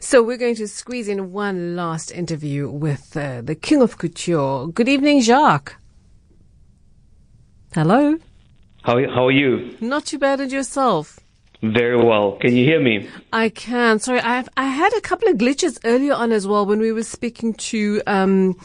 so we're going to squeeze in one last interview with uh, the King of Couture. Good evening, Jacques. Hello. How how are you? Not too bad, and yourself? Very well. Can you hear me? I can. Sorry, I I had a couple of glitches earlier on as well when we were speaking to um,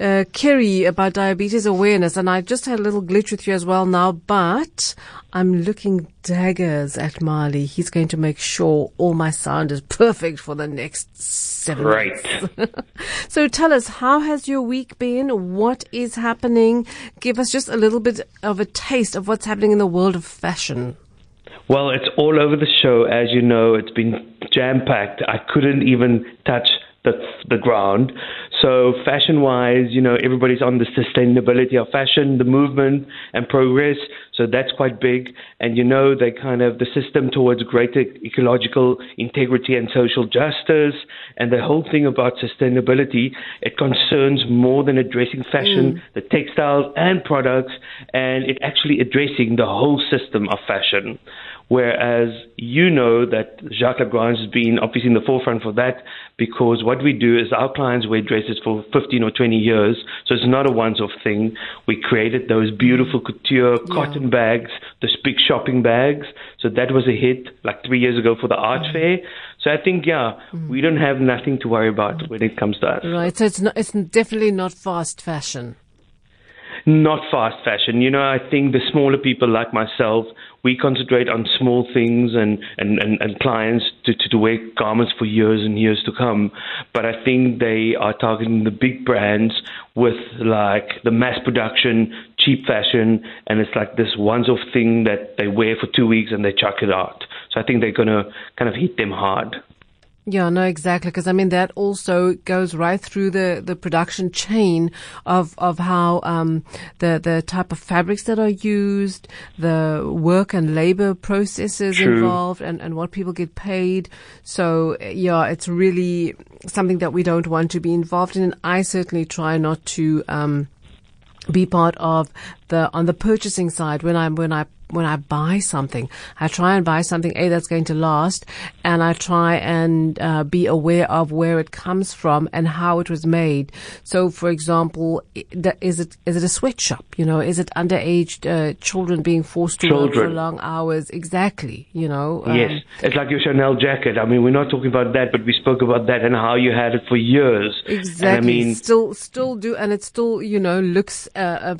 uh, Kerry about diabetes awareness, and I just had a little glitch with you as well now. But I'm looking daggers at Marley. He's going to make sure all my sound is perfect for the next seven. Right. so tell us, how has your week been? What is happening? Give us just a little bit of a taste of what's happening in the world of fashion. Well, it's all over the show, as you know. It's been jam packed. I couldn't even touch the the ground. So fashion wise, you know, everybody's on the sustainability of fashion, the movement and progress. So that's quite big. And you know, they kind of the system towards greater ecological integrity and social justice and the whole thing about sustainability, it concerns more than addressing fashion, mm. the textiles and products, and it actually addressing the whole system of fashion. Whereas you know that Jacques Lagrange has been obviously in the forefront for that because what we do is our clients wear dresses for 15 or 20 years, so it's not a once-off thing. We created those beautiful couture cotton yeah. bags, those big shopping bags. So that was a hit like three years ago for the art mm. fair. So I think, yeah, mm. we don't have nothing to worry about when it comes to us. Right. So it's not, it's definitely not fast fashion not fast fashion. You know, I think the smaller people like myself, we concentrate on small things and, and, and, and clients to, to, to wear garments for years and years to come. But I think they are targeting the big brands with like the mass production, cheap fashion, and it's like this once off thing that they wear for two weeks and they chuck it out. So I think they're going to kind of hit them hard. Yeah, no, exactly. Because I mean, that also goes right through the, the production chain of, of how, um, the, the type of fabrics that are used, the work and labor processes True. involved and, and what people get paid. So yeah, it's really something that we don't want to be involved in. And I certainly try not to, um, be part of the on the purchasing side when I'm when I when I buy something, I try and buy something a that's going to last, and I try and uh, be aware of where it comes from and how it was made. So, for example, is it is it a sweatshop? You know, is it underage uh, children being forced to children. work for long hours? Exactly. You know. Um, yes, it's like your Chanel jacket. I mean, we're not talking about that, but we spoke about that and how you had it for years. Exactly. And I mean, still, still do, and it still, you know, looks uh, uh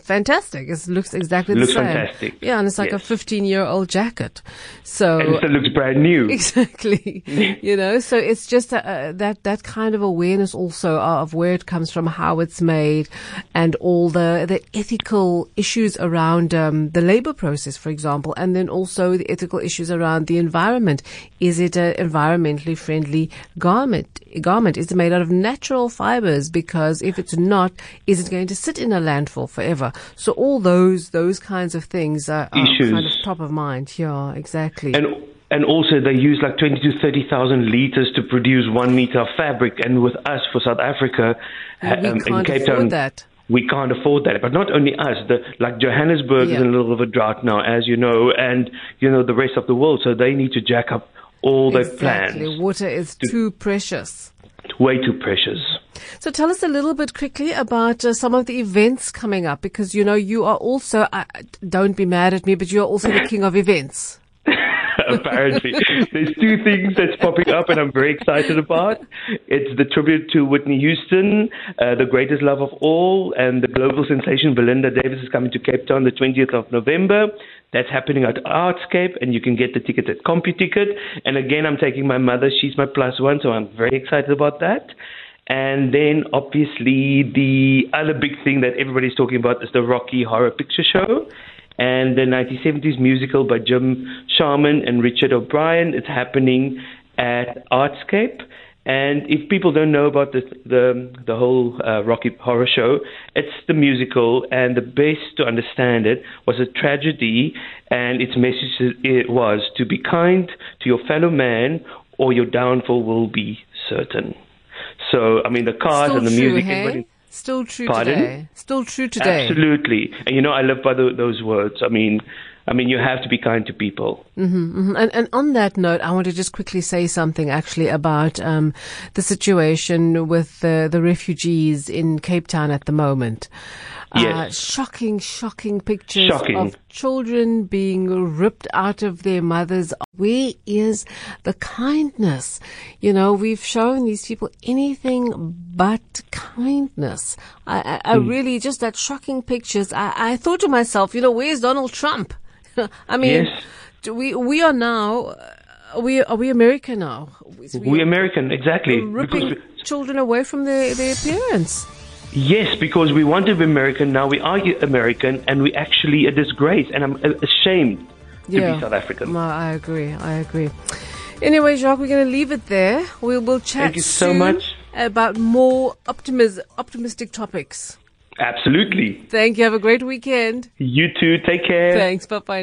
fantastic. It looks exactly looks the same. fantastic. Yeah, and it's like yes. a 15 year old jacket. So and it looks brand new. Exactly. you know, so it's just a, a, that that kind of awareness also uh, of where it comes from, how it's made, and all the the ethical issues around um, the labor process, for example, and then also the ethical issues around the environment. Is it an environmentally friendly garment? Garment is it made out of natural fibers? Because if it's not, is it going to sit in a landfill forever? So all those those kinds of things are, are kind of top of mind. Yeah, exactly. And and also they use like 20 to 30,000 liters to produce one meter of fabric. And with us for South Africa, um, in Cape Town, that. we can't afford that. But not only us, the, like Johannesburg yeah. is in a little of a drought now, as you know, and you know the rest of the world. So they need to jack up all exactly. their plans. Water is to, too precious. Way too precious. So tell us a little bit quickly about uh, some of the events coming up because you know you are also uh, don't be mad at me but you're also the king of events. apparently. There's two things that's popping up, and I'm very excited about. It's the tribute to Whitney Houston, uh, the greatest love of all, and the global sensation Belinda Davis is coming to Cape Town the 20th of November. That's happening at Artscape, and you can get the tickets at CompuTicket. And again, I'm taking my mother; she's my plus one, so I'm very excited about that. And then obviously the other big thing that everybody's talking about is the Rocky Horror Picture Show and the 1970s musical by Jim Sharman and Richard O'Brien. It's happening at Artscape. And if people don't know about the the, the whole uh, Rocky Horror Show, it's the musical, and the best to understand it was a tragedy, and its message it was to be kind to your fellow man, or your downfall will be certain. So, I mean, the cars Still and the true, music. Hey? Still true Pardon? today. Still true today. Absolutely. And you know, I live by the, those words. I mean, I mean, you have to be kind to people. Mm-hmm, mm-hmm. And, and on that note, I want to just quickly say something actually about um, the situation with the, the refugees in Cape Town at the moment. Yes. Uh, shocking, shocking pictures Shocking. of children being ripped out of their mothers. Where is the kindness? You know, we've shown these people anything but kindness. I, I, I Hmm. really just that shocking pictures. I, I thought to myself, you know, where's Donald Trump? I mean, Yes. do we we are now. Are we are we America now? We, We American, exactly. ripping Because children away from their, their parents. Yes, because we want to be American. Now we are American, and we actually a disgrace. And I'm uh, ashamed to Yeah. be South African. No, I agree. I agree. Anyway, Jacques, we're going to leave it there. We will chat Thank you so soon much. about more optimis- optimistic topics. Absolutely. Thank you. Have a great weekend. You too. Take care. Thanks. Bye bye.